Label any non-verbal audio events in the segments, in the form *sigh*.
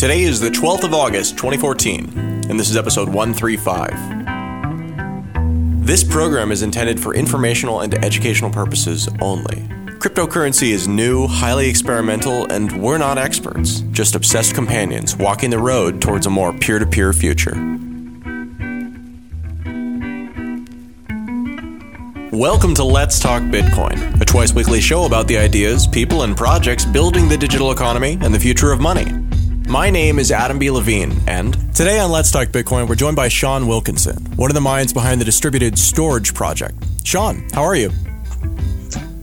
Today is the 12th of August, 2014, and this is episode 135. This program is intended for informational and educational purposes only. Cryptocurrency is new, highly experimental, and we're not experts, just obsessed companions walking the road towards a more peer to peer future. Welcome to Let's Talk Bitcoin, a twice weekly show about the ideas, people, and projects building the digital economy and the future of money. My name is Adam B. Levine, and today on Let's Talk Bitcoin, we're joined by Shawn Wilkinson, one of the minds behind the Distributed Storj Project. Shawn, how are you?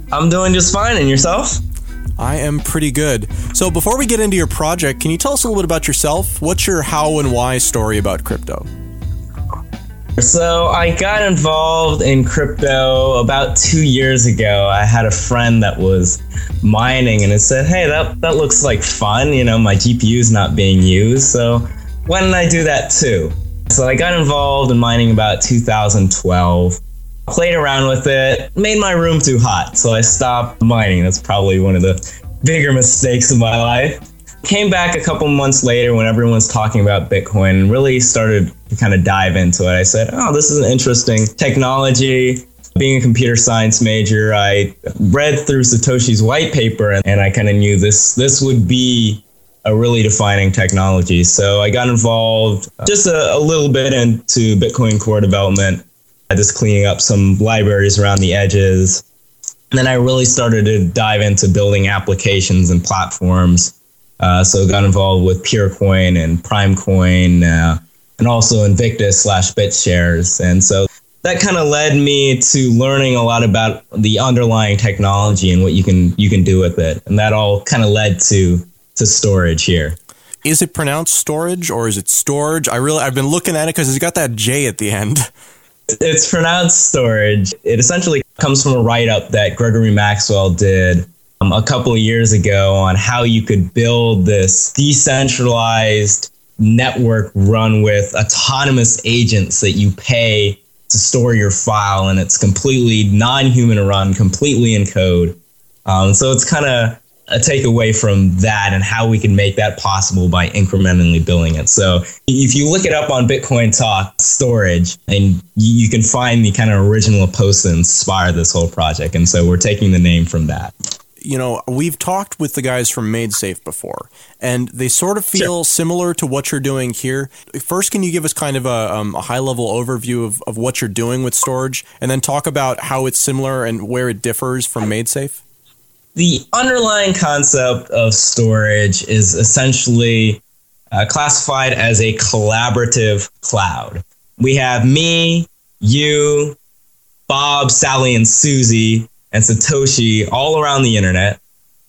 I'm doing just fine, and yourself? I am pretty good. So, before we get into your project, can you tell us a little bit about yourself? What's your how and why story about crypto? So I got involved in crypto about two years ago. I had a friend that was mining and it said, Hey, that, that looks like fun. You know, my GPU is not being used. So why don't I do that too? So I got involved in mining about 2012, played around with it, made my room too hot. So I stopped mining. That's probably one of the bigger mistakes of my life came back a couple months later when everyone's talking about Bitcoin and really started to kind of dive into it. I said, oh, this is an interesting technology. Being a computer science major, I read through Satoshi's white paper and, and I kind of knew this this would be a really defining technology. So I got involved uh, just a, a little bit into Bitcoin core development, just cleaning up some libraries around the edges. And then I really started to dive into building applications and platforms uh, so got involved with Purecoin and Primecoin, uh, and also Invictus slash BitShares. And so that kind of led me to learning a lot about the underlying technology and what you can you can do with it. And that all kind of led to to Storj here. Is it pronounced storage or is it storage? I really I've been looking at it because it's got that J at the end. *laughs* It's pronounced storage. It essentially comes from a write up that Gregory Maxwell did um, a couple of years ago on how you could build this decentralized network run with autonomous agents that you pay to store your file and it's completely non-human run completely in code um, so it's kind of a takeaway from that and how we can make that possible by incrementally building it. So if you look it up on Bitcoin Talk Storj, and you can find the kind of original post that inspired this whole project. And so we're taking the name from that you know, we've talked with the guys from MaidSafe before, and they sort of feel sure. similar to what you're doing here. First, can you give us kind of a, um, a high level overview of, of what you're doing with Storj, and then talk about how it's similar and where it differs from MaidSafe? The underlying concept of Storj is essentially uh, classified as a collaborative cloud. We have me, you, Bob, Sally, and Susie and Satoshi all around the internet.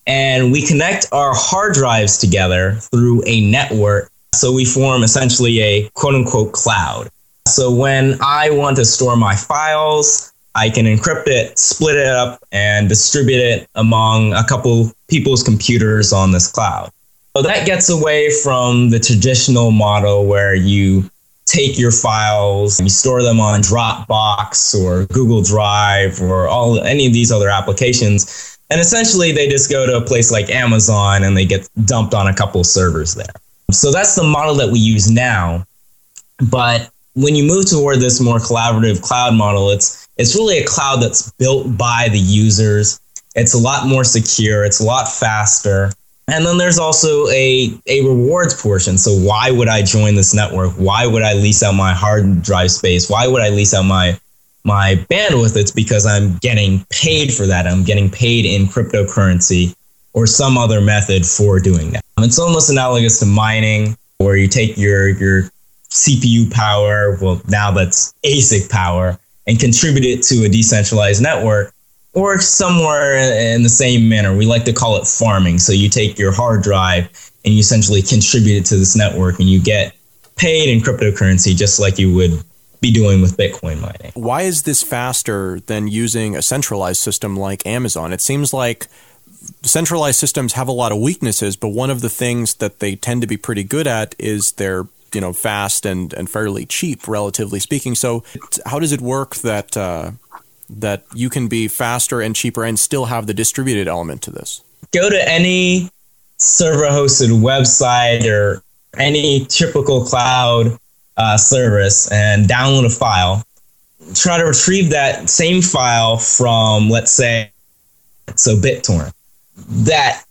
And we connect our hard drives together through a network. So we form essentially a quote unquote cloud. So when I want to store my files, I can encrypt it, split it up, and distribute it among a couple people's computers on this cloud. So that gets away from the traditional model where you take your files and you store them on Dropbox or Google Drive or all any of these other applications. And essentially they just go to a place like Amazon and they get dumped on a couple servers there. So that's the model that we use now. But when you move toward this more collaborative cloud model, it's it's really a cloud that's built by the users. It's a lot more secure, it's a lot faster. And then there's also a, a rewards portion. So why would I join this network? Why would I lease out my hard drive space? Why would I lease out my my bandwidth? It's because I'm getting paid for that. I'm getting paid in cryptocurrency or some other method for doing that. Um, it's almost analogous to mining, where you take your your CPU power, well now that's ASIC power, and contribute it to a decentralized network or somewhere in the same manner. We like to call it farming. So you take your hard drive and you essentially contribute it to this network and you get paid in cryptocurrency just like you would be doing with Bitcoin mining. Why is this faster than using a centralized system like Amazon? It seems like centralized systems have a lot of weaknesses, but one of the things that they tend to be pretty good at is they're you know fast and and fairly cheap, relatively speaking. So how does it work that uh, that you can be faster and cheaper and still have the distributed element to this? Go to any server hosted website or any typical cloud uh, service and download a file, try to retrieve that same file from, let's say, so BitTorrent. That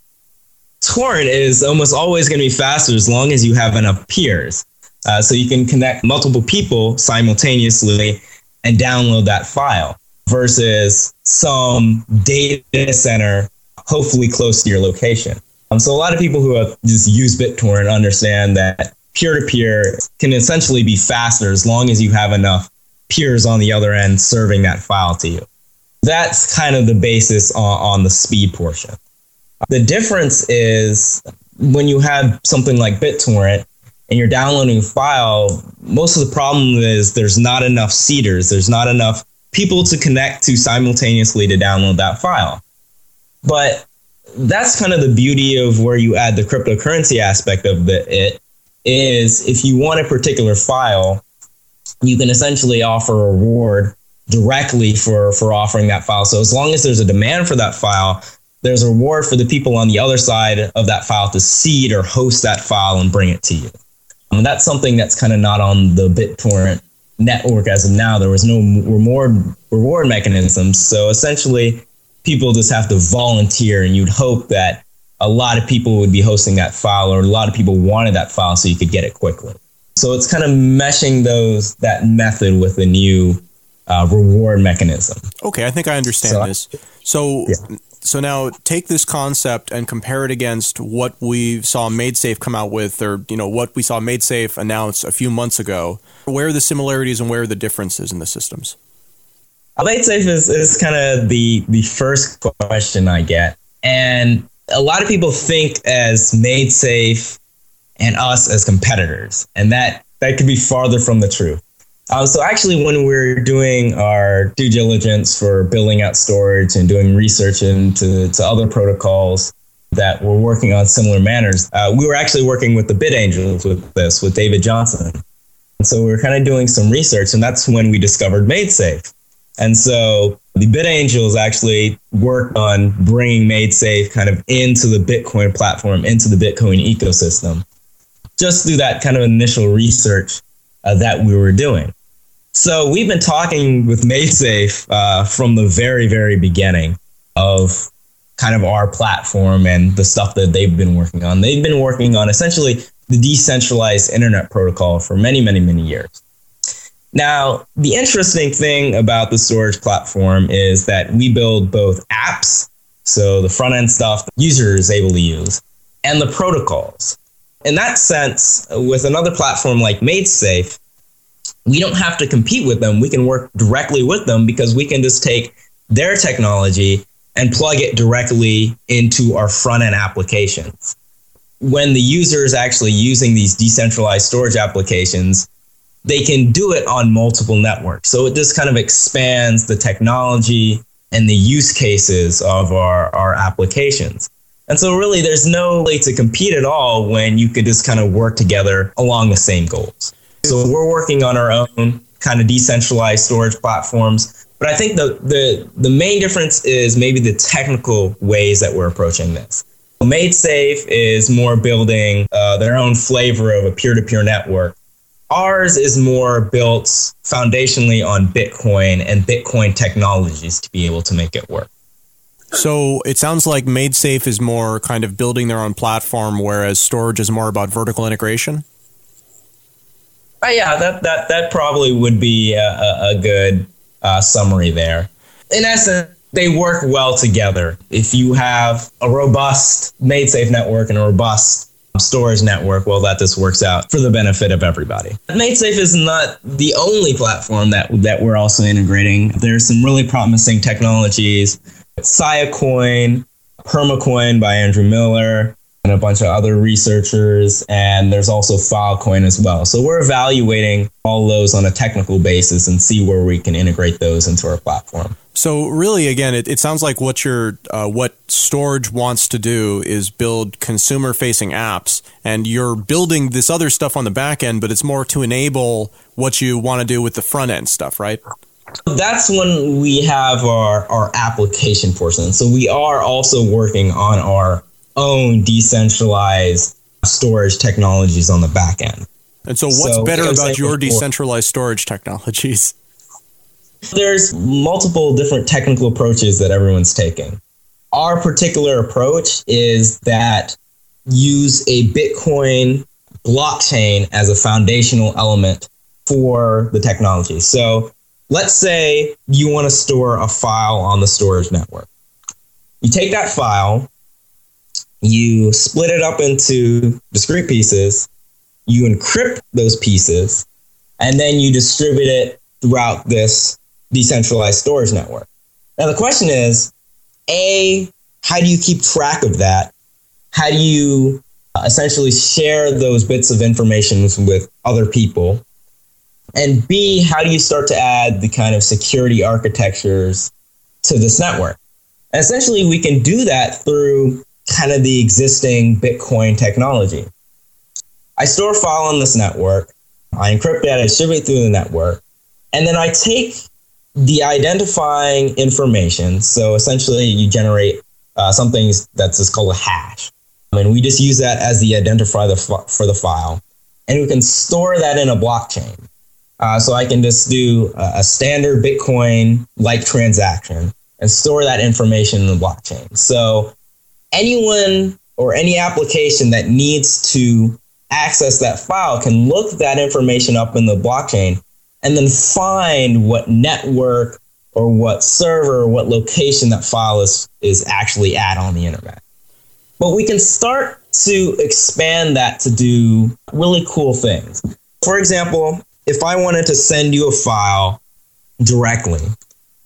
torrent is almost always going to be faster as long as you have enough peers. Uh, so you can connect multiple people simultaneously and download that file versus some data center, hopefully close to your location. Um, so a lot of people who have just used BitTorrent understand that peer to peer can essentially be faster as long as you have enough peers on the other end serving that file to you. That's kind of the basis on, on the speed portion. The difference is when you have something like BitTorrent and you're downloading a file, most of the problem is there's not enough seeders, there's not enough people to connect to simultaneously to download that file. But that's kind of the beauty of where you add the cryptocurrency aspect of the, it is if you want a particular file, you can essentially offer a reward directly for for offering that file. So as long as there's a demand for that file, there's a reward for the people on the other side of that file to seed or host that file and bring it to you. And that's something that's kind of not on the BitTorrent network as of now. There was no reward reward mechanisms. So essentially, people just have to volunteer, and you'd hope that a lot of people would be hosting that file, or a lot of people wanted that file, so you could get it quickly. So it's kind of meshing those that method with a new uh, reward mechanism. Okay, I think I understand so, this. So. Yeah. So now take this concept and compare it against what we saw MaidSafe come out with, or you know what we saw MaidSafe announce a few months ago. Where are the similarities and where are the differences in the systems? MaidSafe is, is kind of the the first question I get, and a lot of people think as MaidSafe and us as competitors, and that that could be farther from the truth. Uh, so actually, when we are doing our due diligence for building out Storj and doing research into to other protocols that were working on similar manners, uh, we were actually working with the Bit Angels with this, with David Johnston. And so we were kind of doing some research, and that's when we discovered MaidSafe. And so the Bit Angels actually worked on bringing MaidSafe kind of into the Bitcoin platform, into the Bitcoin ecosystem, just through that kind of initial research uh, that we were doing. So we've been talking with MaidSafe uh, from the very, very beginning of kind of our platform and the stuff that they've been working on. They've been working on essentially the decentralized internet protocol for many, many, many years. Now, the interesting thing about the Storj platform is that we build both apps, so the front end stuff the user is able to use, and the protocols. In that sense, with another platform like MaidSafe, we don't have to compete with them. We can work directly with them because we can just take their technology and plug it directly into our front end applications. When the user is actually using these decentralized storage applications, they can do it on multiple networks. So it just kind of expands the technology and the use cases of our, our applications. And so really there's no way to compete at all when you could just kind of work together along the same goals. So we're working on our own kind of decentralized storage platforms. But I think the, the, the main difference is maybe the technical ways that we're approaching this. MaidSafe is more building uh, their own flavor of a peer to peer network Ours is more built foundationally on Bitcoin and Bitcoin technologies to be able to make it work. So it sounds like MaidSafe is more kind of building their own platform, whereas Storj is more about vertical integration. Uh, yeah, that, that that probably would be a, a good uh, summary there. In essence, they work well together. If you have a robust MaidSafe network and a robust Storj network, well, that this works out for the benefit of everybody. MaidSafe is not the only platform that that we're also integrating. There's some really promising technologies. Siacoin, Permacoin by Andrew Miller, and a bunch of other researchers. And there's also Filecoin as well. So we're evaluating all those on a technical basis and see where we can integrate those into our platform. So really, again, it, it sounds like what your uh, what Storj wants to do is build consumer-facing apps, and you're building this other stuff on the back end, but it's more to enable what you want to do with the front end stuff, right? That's when we have our our application portion. So we are also working on our own decentralized storage technologies on the back end. And so, what's so, better about your decentralized storage technologies? *laughs* There's multiple different technical approaches that everyone's taking. Our particular approach is that use a Bitcoin blockchain as a foundational element for the technology. So let's say you want to store a file on the Storj network. You take that file, you split it up into discrete pieces, you encrypt those pieces, and then you distribute it throughout this decentralized storage network. Now, the question is A, how do you keep track of that? How do you uh, essentially share those bits of information with other people? And B, how do you start to add the kind of security architectures to this network? And essentially, we can do that through kind of the existing Bitcoin technology. I store a file on this network, I encrypt it, I distribute it through the network, and then I take the identifying information. So essentially, you generate uh, something that's just called a hash. And we just use that as the identifier for the file. And we can store that in a blockchain. Uh, so I can just do a standard Bitcoin like transaction and store that information in the blockchain. So anyone or any application that needs to access that file can look that information up in the blockchain and then find what network or what server or what location that file is, is actually at on the internet. But we can start to expand that to do really cool things. For example, if I wanted to send you a file directly,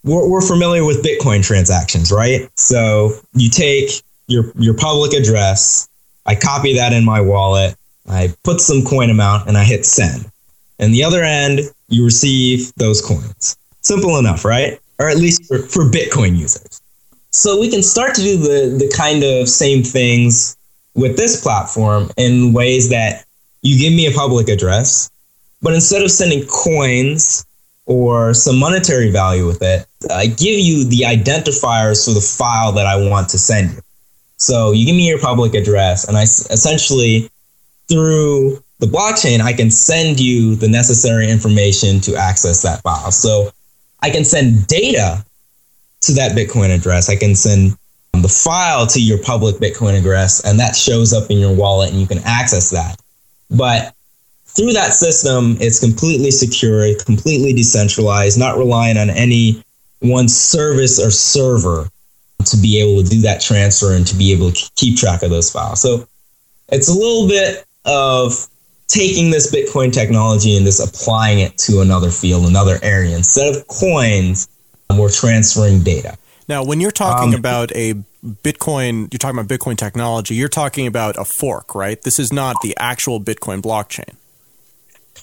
we're, we're familiar with Bitcoin transactions, right? So you take your, your public address, I copy that in my wallet, I put some coin amount, and I hit send. And the other end, you receive those coins. Simple enough, right? Or at least for, for Bitcoin users. So we can start to do the, the kind of same things with this platform in ways that you give me a public address, but instead of sending coins or some monetary value with it, I give you the identifiers for the file that I want to send you. So you give me your public address, and I essentially, through the blockchain, I can send you the necessary information to access that file. So I can send data to that Bitcoin address. I can send the file to your public Bitcoin address, and that shows up in your wallet, and you can access that. But through that system, it's completely secure, completely decentralized, not relying on any one service or server to be able to do that transfer and to be able to keep track of those files. So it's a little bit of taking this Bitcoin technology and just applying it to another field, another area. Instead of coins, we're transferring data. Now, when you're talking um, about a Bitcoin, you're talking about Bitcoin technology, you're talking about a fork, right? This is not the actual Bitcoin blockchain.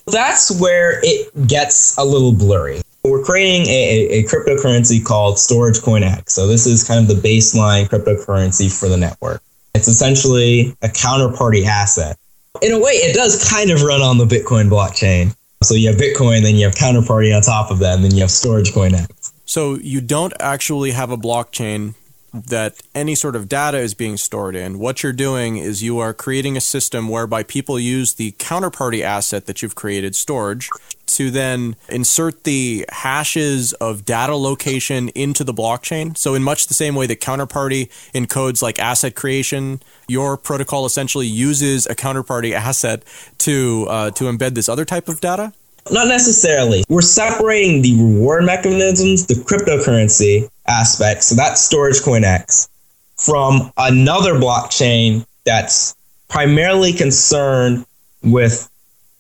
That's where it gets a little blurry. We're creating a, a, cryptocurrency called Storj Coin X. So, this is kind of the baseline cryptocurrency for the network. It's essentially a counterparty asset in a way, it does kind of run on the Bitcoin blockchain. So you have Bitcoin, then you have Counterparty on top of that, and then you have Storj Coin X. So you don't actually have a blockchain that any sort of data is being stored in. What you're doing is you are creating a system whereby people use the counterparty asset that you've created, Storj, to then insert the hashes of data location into the blockchain. So, in much the same way that counterparty encodes like asset creation, your protocol essentially uses a counterparty asset to uh, to embed this other type of data. Not necessarily. We're separating the reward mechanisms, the cryptocurrency aspect, so that's Storj Coin X, from another blockchain that's primarily concerned with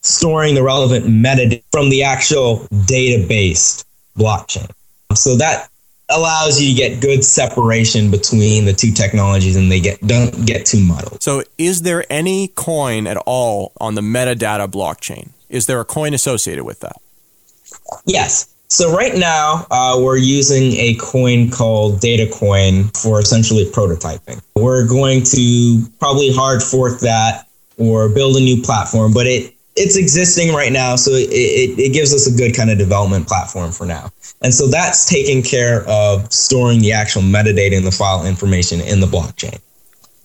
storing the relevant metadata from the actual database blockchain. So that allows you to get good separation between the two technologies and they get don't get too muddled. So is there any coin at all on the metadata blockchain? Is there a coin associated with that? Yes. So right now uh, we're using a coin called Datacoin for essentially prototyping. We're going to probably hard fork that or build a new platform, but it it's existing right now, so it, it, it gives us a good kind of development platform for now. And so that's taking care of storing the actual metadata and the file information in the blockchain.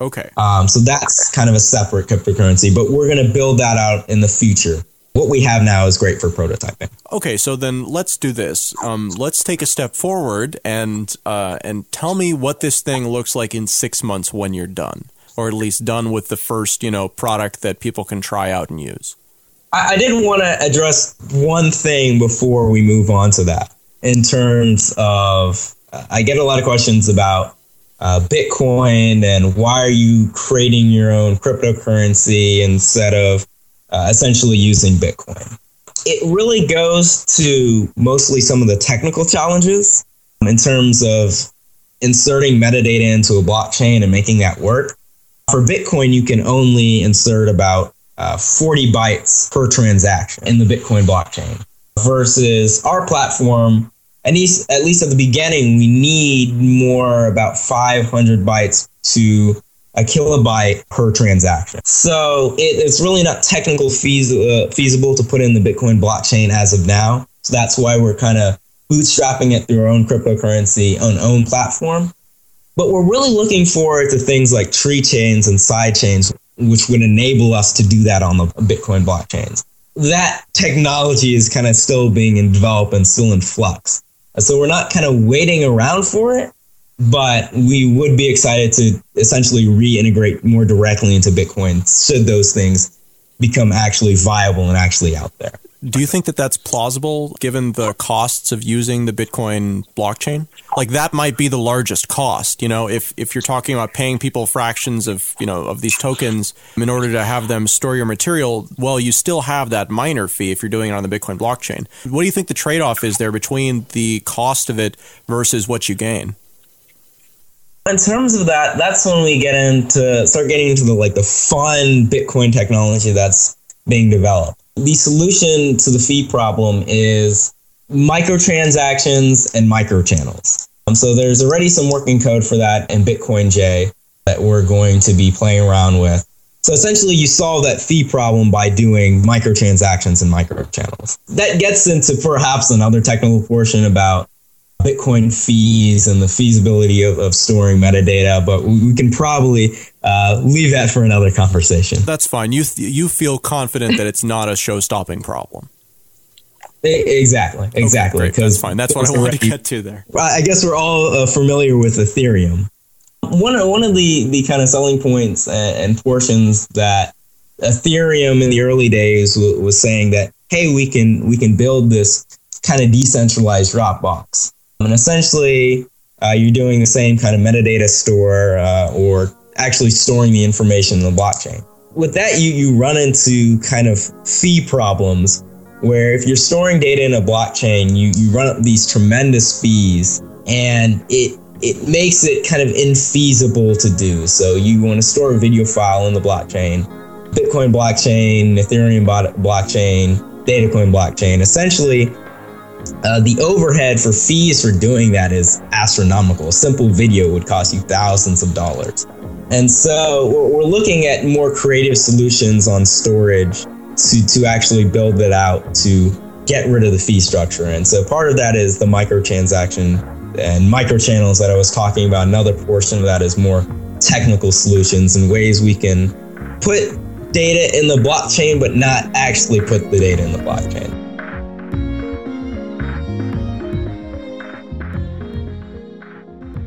Okay. Um, so that's kind of a separate cryptocurrency, but we're going to build that out in the future. What we have now is great for prototyping. Okay, so then let's do this. Um, let's take a step forward and uh, and tell me what this thing looks like in six months when you're done, or at least done with the first you know product that people can try out and use. I, I did want to address one thing before we move on to that. In terms of, I get a lot of questions about uh, Bitcoin and why are you creating your own cryptocurrency instead of uh, essentially using Bitcoin? It really goes to mostly some of the technical challenges in terms of inserting metadata into a blockchain and making that work. For Bitcoin, you can only insert about uh, 40 bytes per transaction in the Bitcoin blockchain versus our platform. At least, at least at the beginning, we need more about 500 bytes to a kilobyte per transaction. So it, it's really not technical uh, feasible to put in the Bitcoin blockchain as of now. So that's why we're kind of bootstrapping it through our own cryptocurrency on own platform. But we're really looking forward to things like tree chains and side chains, which would enable us to do that on the Bitcoin blockchains. That technology is kind of still being in develop and still in flux. So we're not kind of waiting around for it, but we would be excited to essentially reintegrate more directly into Bitcoin should those things become actually viable and actually out there. Do you think that that's plausible given the costs of using the Bitcoin blockchain? Like that might be the largest cost, you know, if if you're talking about paying people fractions of, you know, of these tokens in order to have them store your material, well, you still have that miner fee if you're doing it on the Bitcoin blockchain. What do you think the trade-off is there between the cost of it versus what you gain? In terms of that, that's when we get into start getting into the like the fun Bitcoin technology that's being developed. The solution to the fee problem is microtransactions and microchannels. Um, so there's already some working code for that in BitcoinJ that we're going to be playing around with. So essentially, you solve that fee problem by doing microtransactions and microchannels. That gets into perhaps another technical portion about Bitcoin fees and the feasibility of, of storing metadata, but we, we can probably uh, leave that for another conversation. That's fine. You th- you feel confident that it's not a show-stopping problem. Exactly, exactly. Okay, that's fine. That's what I wanted to get to there. I guess we're all uh, familiar with Ethereum. One one of the the kind of selling points and, and portions that Ethereum in the early days w- was saying that hey, we can we can build this kind of decentralized Dropbox and essentially, uh, you're doing the same kind of metadata store uh, or actually storing the information in the blockchain. With that, you, you run into kind of fee problems where if you're storing data in a blockchain, you, you run up these tremendous fees and it it makes it kind of infeasible to do. So you want to store a video file in the blockchain, Bitcoin blockchain, Ethereum blockchain, Datacoin blockchain. Essentially, uh, the overhead for fees for doing that is astronomical. A simple video would cost you thousands of dollars. And so we're looking at more creative solutions on Storj to, to actually build it out to get rid of the fee structure. And so part of that is the microtransaction and microchannels that I was talking about. Another portion of that is more technical solutions and ways we can put data in the blockchain, but not actually put the data in the blockchain.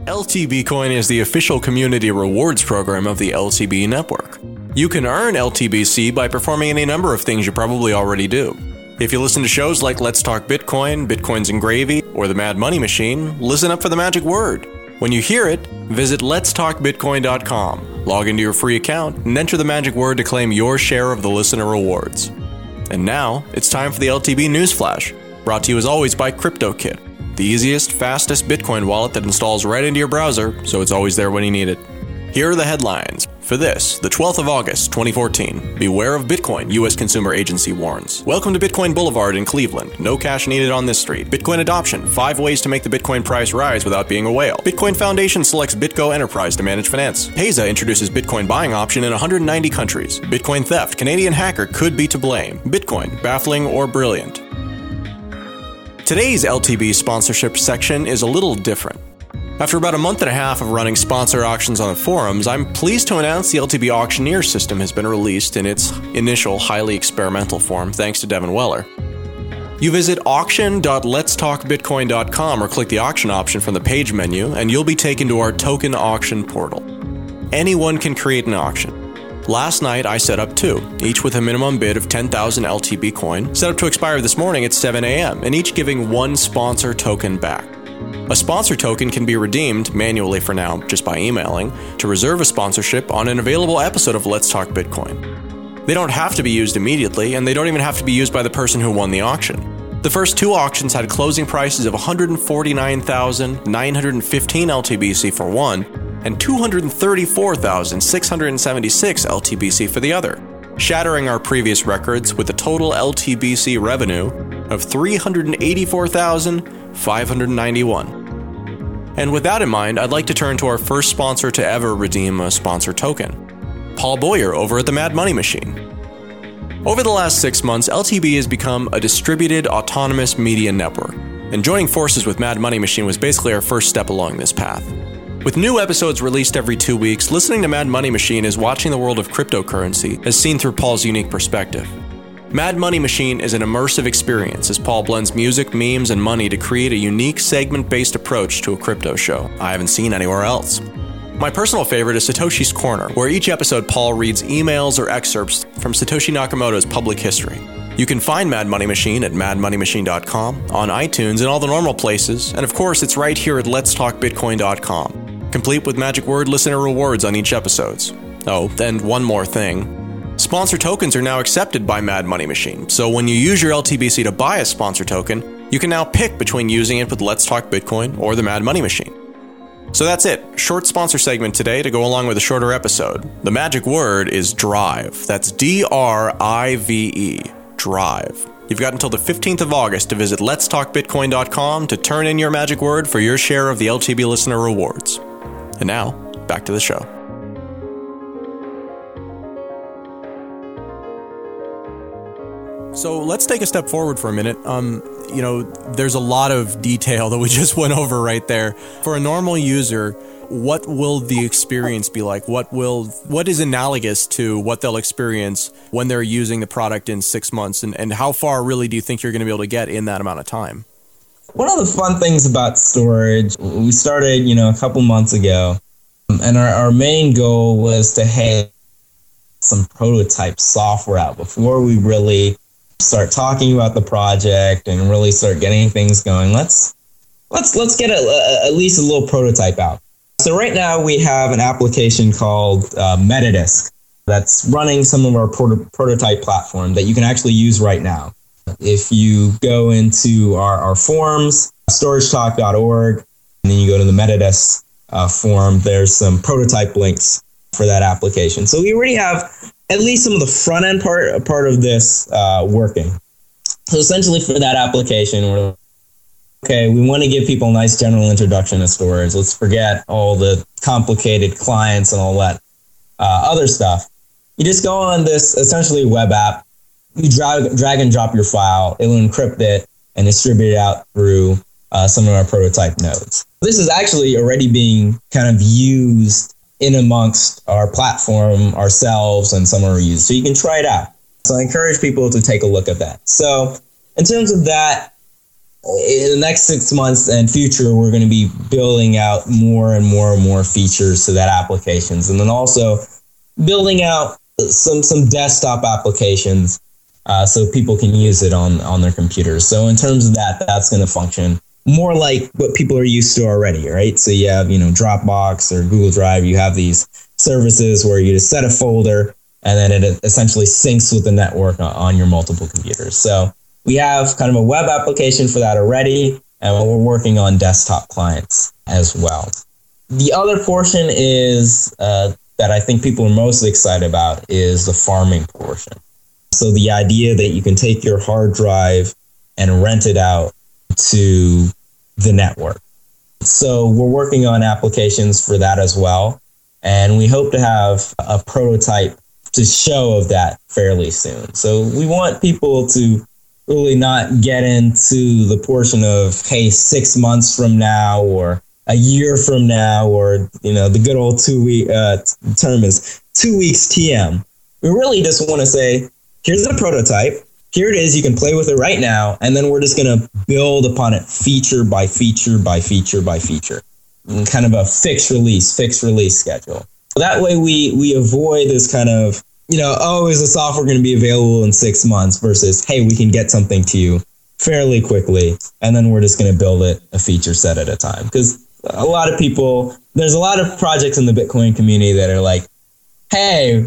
LTB Coin is the official community rewards program of the LTB network. You can earn LTBC by performing any number of things you probably already do. If you listen to shows like Let's Talk Bitcoin, Bitcoins and Gravy, or The Mad Money Machine, listen up for the magic word. When you hear it, visit letstalkbitcoin.com, log into your free account, and enter the magic word to claim your share of the listener rewards. And now, it's time for the LTB News Flash, brought to you as always by CryptoKit the easiest, fastest Bitcoin wallet that installs right into your browser, so it's always there when you need it. Here are the headlines. For this, the 12th of August, 2014, beware of Bitcoin, U.S. Consumer Agency warns. Welcome to Bitcoin Boulevard in Cleveland. No cash needed on this street. Bitcoin adoption, five ways to make the Bitcoin price rise without being a whale. Bitcoin Foundation selects BitGo Enterprise to manage finance. Payza introduces Bitcoin buying option in 190 countries. Bitcoin theft, Canadian hacker could be to blame. Bitcoin, baffling or brilliant. Today's LTB sponsorship section is a little different. After about a month and a half of running sponsor auctions on the forums, I'm pleased to announce the LTB Auctioneer system has been released in its initial highly experimental form thanks to Devon Weller. You visit auction.letstalkbitcoin.com or click the auction option from the page menu, and you'll be taken to our token auction portal. Anyone can create an auction. Last night, I set up two, each with a minimum bid of 10,000 LTB coin, set up to expire this morning at 7 a.m., and each giving one sponsor token back. A sponsor token can be redeemed, manually for now, just by emailing, to reserve a sponsorship on an available episode of Let's Talk Bitcoin. They don't have to be used immediately, and they don't even have to be used by the person who won the auction. The first two auctions had closing prices of 149,915 LTBC for one and 234,676 LTBC for the other, shattering our previous records with a total LTBC revenue of 384,591. And with that in mind, I'd like to turn to our first sponsor to ever redeem a sponsor token, Paul Boyer over at the Mad Money Machine. Over the last six months, LTB has become a distributed autonomous media network, and joining forces with Mad Money Machine was basically our first step along this path. With new episodes released every two weeks, listening to Mad Money Machine is watching the world of cryptocurrency as seen through Paul's unique perspective. Mad Money Machine is an immersive experience as Paul blends music, memes, and money to create a unique segment based approach to a crypto show I haven't seen anywhere else. My personal favorite is Satoshi's Corner, where each episode Paul reads emails or excerpts from Satoshi Nakamoto's public history. You can find Mad Money Machine at madmoneymachine.com, on iTunes, and all the normal places, and of course, it's right here at letstalkbitcoin.com complete with magic word listener rewards on each episodes. Oh, and one more thing. Sponsor tokens are now accepted by Mad Money Machine, so when you use your LTBC to buy a sponsor token, you can now pick between using it with Let's Talk Bitcoin or the Mad Money Machine. So that's it. Short sponsor segment today to go along with a shorter episode. The magic word is drive. That's D R I V E. Drive. You've got until the 15th of August to visit letstalkbitcoin.com to turn in your magic word for your share of the LTB listener rewards. And now, back to the show. So let's take a step forward for a minute. Um, you know, there's a lot of detail *laughs* that we just went over right there. For a normal user, what will the experience be like? What will what is analogous to what they'll experience when they're using the product in six months? And, and how far really do you think you're going to be able to get in that amount of time? One of the fun things about Storj, we started, you know, a couple months ago, and our, our main goal was to have some prototype software out before we really start talking about the project and really start getting things going. Let's let's let's get a, a, at least a little prototype out. So right now we have an application called uh, Metadisk that's running some of our proto- prototype platform that you can actually use right now. If you go into our, our forums, storjtalk.org, and then you go to the Metadisk uh, forum, there's some prototype links for that application. So we already have at least some of the front end part part of this uh, working. So essentially, for that application, we're okay. We want to give people a nice general introduction to Storj. Let's forget all the complicated clients and all that uh, other stuff. You just go on this essentially web app you drag, drag and drop your file, it'll encrypt it and distribute it out through uh, some of our prototype nodes. This is actually already being kind of used in amongst our platform, ourselves, and some of our users. So you can try it out. So I encourage people to take a look at that. So in terms of that, in the next six months and future, we're going to be building out more and more and more features to that applications, and then also building out some some desktop applications uh, so people can use it on on their computers. So in terms of that, that's going to function more like what people are used to already, right? So you have you know Dropbox or Google Drive. You have these services where you just set a folder and then it essentially syncs with the network on your multiple computers. So we have kind of a web application for that already, and we're working on desktop clients as well. The other portion is uh, that I think people are most excited about is the farming portion. So the idea that you can take your hard drive and rent it out to the network. So we're working on applications for that as well. And we hope to have a prototype to show of that fairly soon. So we want people to really not get into the portion of, hey, six months from now or a year from now, or you know, the good old two week uh, term is two weeks TM. We really just want to say, here's a prototype. Here it is. You can play with it right now, and then we're just going to build upon it feature by feature by feature by feature, kind of a fixed release, fixed release schedule. That way, we we avoid this kind of you know, oh, is the software going to be available in six months versus, hey, we can get something to you fairly quickly, and then we're just going to build it a feature set at a time. Because a lot of people, there's a lot of projects in the Bitcoin community that are like, hey,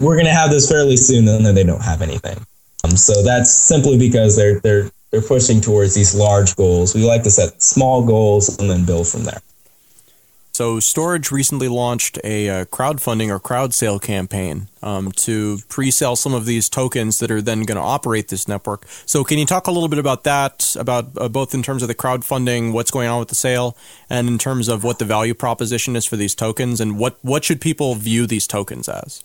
we're going to have this fairly soon, and then they don't have anything. Um, so that's simply because they're they're they're pushing towards these large goals. We like to set small goals and then build from there. So, Storj recently launched a uh, crowdfunding or crowd sale campaign um, to pre sell some of these tokens that are then going to operate this network. So, can you talk a little bit about that, about uh, both in terms of the crowdfunding, what's going on with the sale, and in terms of what the value proposition is for these tokens, and what, what should people view these tokens as?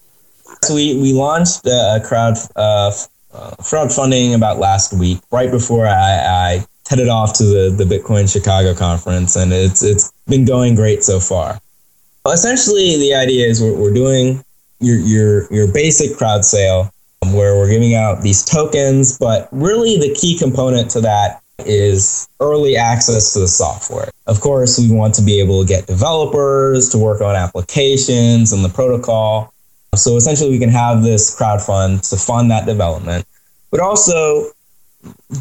So, we, we launched a crowd uh, uh, crowdfunding about last week, right before I, I headed off to the, the Bitcoin Chicago conference, and it's it's been going great so far. Well, essentially, the idea is we're, we're doing your your your basic crowd sale um, where we're giving out these tokens, but really the key component to that is early access to the software. Of course, we want to be able to get developers to work on applications and the protocol. So essentially, we can have this crowd fund to fund that development, but also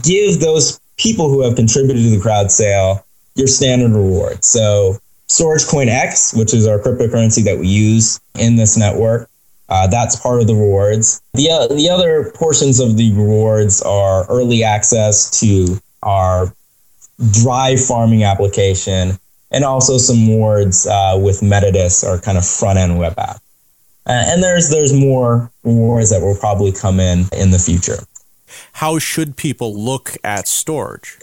give those people who have contributed to the crowd sale your standard reward. So Storj Coin X, which is our cryptocurrency that we use in this network, uh, that's part of the rewards. The, uh, the other portions of the rewards are early access to our Drive farming application and also some rewards uh, with Metadisk, our kind of front end web app. Uh, and there's there's more rewards that will probably come in in the future how should people look at Storj?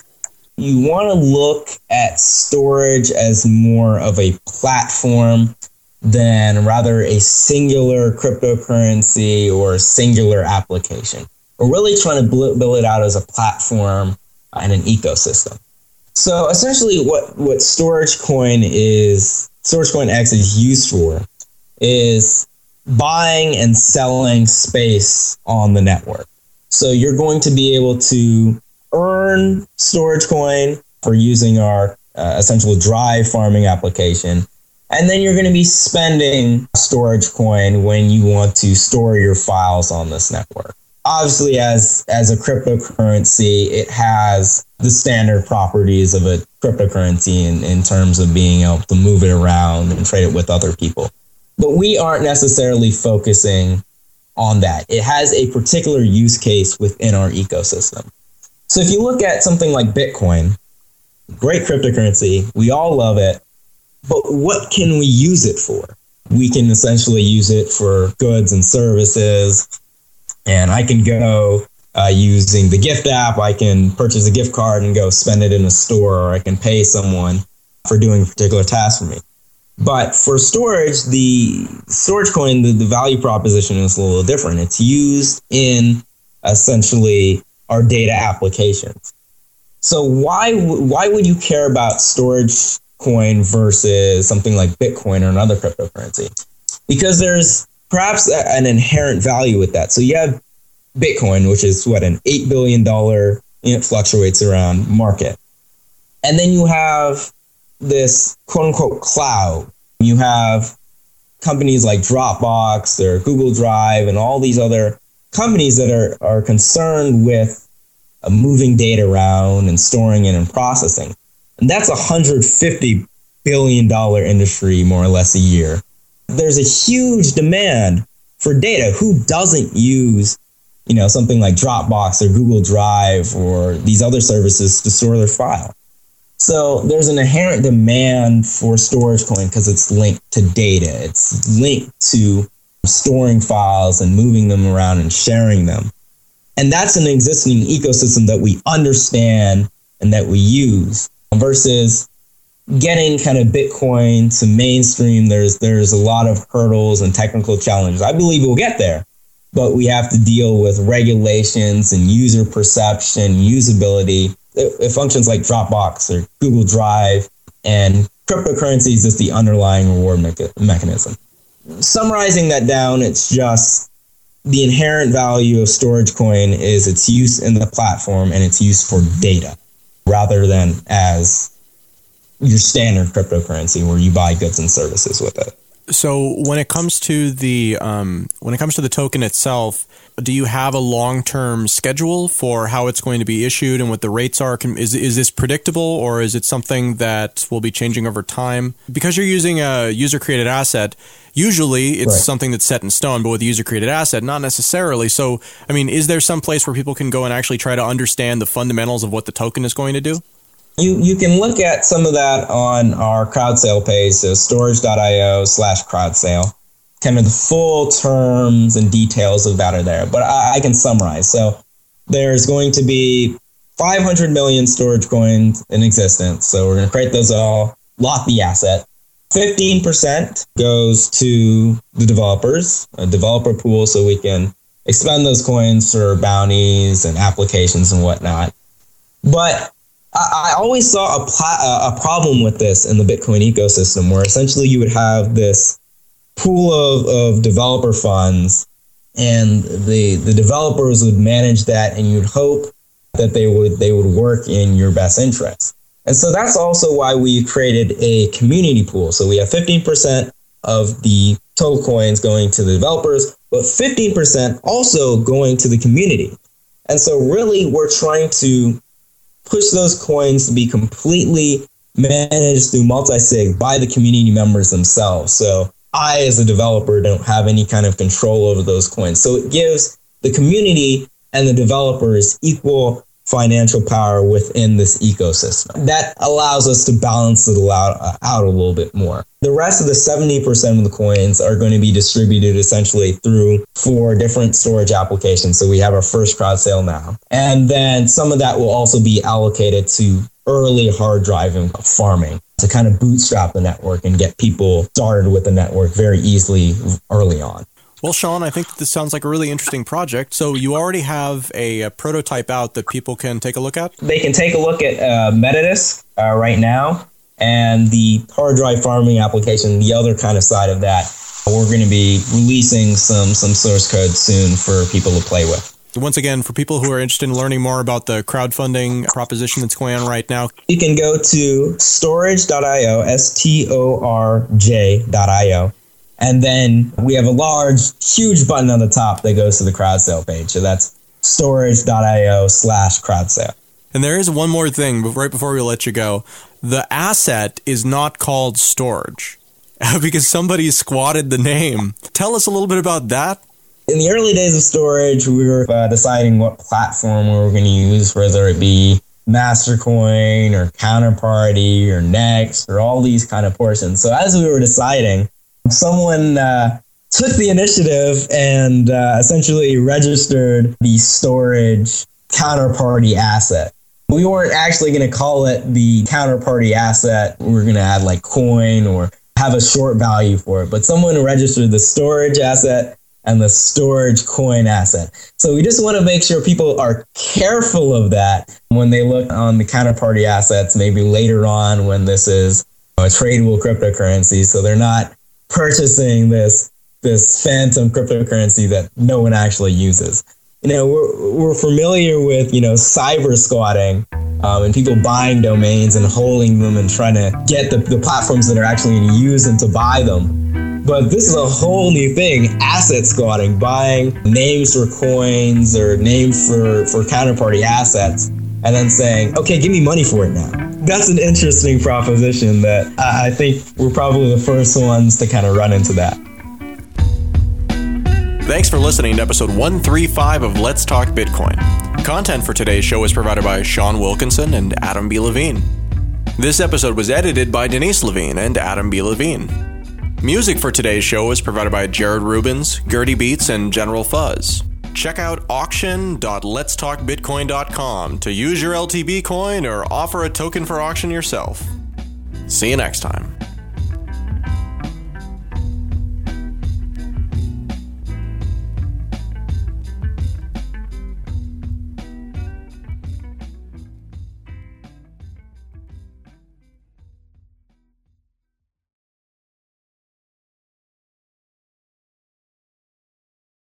You want to look at Storj as more of a platform than rather a singular cryptocurrency or singular application. We're really trying to build it out as a platform and an ecosystem. So essentially, what what Storj Coin is, Storj Coin X is used for, is buying and selling space on the network. So you're going to be able to earn Storj Coin for using our uh, essential drive farming application. And then you're going to be spending Storj Coin when you want to store your files on this network. Obviously, as, as a cryptocurrency, it has the standard properties of a cryptocurrency in, in terms of being able to move it around and trade it with other people. But we aren't necessarily focusing on that. It has a particular use case within our ecosystem. So if you look at something like Bitcoin, great cryptocurrency, we all love it, but what can we use it for? We can essentially use it for goods and services. And I can go uh, using the Gyft app, I can purchase a gift card and go spend it in a store, or I can pay someone for doing a particular task for me. But for Storj, the Storj Coin, the, the value proposition is a little different. It's used in essentially our data applications. So why why would you care about Storj Coin versus something like Bitcoin or another cryptocurrency? Because there's perhaps a, an inherent value with that. So you have Bitcoin, which is what an eight billion dollar it fluctuates around market, and then you have this quote unquote cloud. You have companies like Dropbox or Google Drive and all these other companies that are, are concerned with uh, moving data around and storing it and processing. And that's a $150 billion industry, more or less, a year. There's a huge demand for data. Who doesn't use you know, something like Dropbox or Google Drive or these other services to store their file? So there's an inherent demand for Storj Coin because it's linked to data. It's linked to storing files and moving them around and sharing them. And that's an existing ecosystem that we understand and that we use versus getting kind of Bitcoin to mainstream. There's there's a lot of hurdles and technical challenges. I believe we'll get there, but we have to deal with regulations and user perception, usability functions like Dropbox or Google Drive and cryptocurrency is just the underlying reward mecha- mechanism. Summarizing that down, it's just the inherent value of Storj coin is its use in the platform and its use for data rather than as your standard cryptocurrency where you buy goods and services with it. So when it comes to the um, when it comes to the token itself, do you have a long term schedule for how it's going to be issued and what the rates are? Can, is is this predictable or is it something that will be changing over time? Because you're using a user created asset, usually it's right. something that's set in stone, but with a user created asset, not necessarily. So, I mean, is there some place where people can go and actually try to understand the fundamentals of what the token is going to do? You, you can look at some of that on our crowd sale page, so storj.io slash crowd sale. Kind of the full terms and details of that are there, but I, I can summarize. So there's going to be 500 million Storj coins in existence. So we're going to create those all, lock the asset. 15% goes to the developers, a developer pool, so we can expend those coins for bounties and applications and whatnot. But I, always saw a, a problem with this in the Bitcoin ecosystem, where essentially you would have this pool of, of developer funds, and the the developers would manage that, and you'd hope that they would they would work in your best interest. And so that's also why we created a community pool. So we have 15% of the total coins going to the developers, but 15% also going to the community. And so really we're trying to push those coins to be completely managed through multi-sig by the community members themselves. So I, as a developer, don't have any kind of control over those coins. So it gives the community and the developers equal financial power within this ecosystem. That allows us to balance it out, uh, out a little bit more. The rest of the 70% of the coins are going to be distributed essentially through four different storage applications. So we have our first crowd sale now. And then some of that will also be allocated to early hard driving farming to kind of bootstrap the network and get people started with the network very easily early on. Well, Shawn, I think this sounds like a really interesting project. So you already have a, a prototype out that people can take a look at? They can take a look at uh, Metadisk uh, right now and the hard drive farming application, the other kind of side of that. We're going to be releasing some, some source code soon for people to play with. Once again, for people who are interested in learning more about the crowdfunding proposition that's going on right now, you can go to storj.io, S T O R J.io and then we have a large, huge button on the top that goes to the crowd sale page. So that's storj.io slash crowd sale. And there is one more thing right before we let you go. The asset is not called Storj *laughs* because somebody squatted the name. Tell us a little bit about that. In the early days of Storj, we were uh, deciding what platform we were going to use, whether it be Mastercoin or Counterparty or Nxt or all these kind of portions. So as we were deciding, someone uh, took the initiative and uh, essentially registered the Storj counterparty asset. We weren't actually going to call it the counterparty asset. We were going to add like coin or have a short value for it. But someone registered the Storj asset and the Storj coin asset. So we just want to make sure people are careful of that when they look on the counterparty assets, maybe later on when this is a tradable cryptocurrency. So they're not purchasing this this phantom cryptocurrency that no one actually uses. You know, we're, we're familiar with, you know, cyber squatting um, and people buying domains and holding them and trying to get the, the platforms that are actually going to use them to buy them. But this is a whole new thing asset squatting, buying names for coins or names for, for counterparty assets, and then saying, okay, give me money for it now that's an interesting proposition that I think we're probably the first ones to kind of run into that. Thanks for listening to episode 135 of Let's Talk Bitcoin. Content for today's show was provided by Shawn Wilkinson and Adam B. Levine. This episode was edited by Denise Levine and Adam B. Levine. Music for today's show is provided by Jared Rubens, Gertie Beats, and General Fuzz. Check out auction.letstalkbitcoin.com to use your LTB coin or offer a token for auction yourself. See you next time.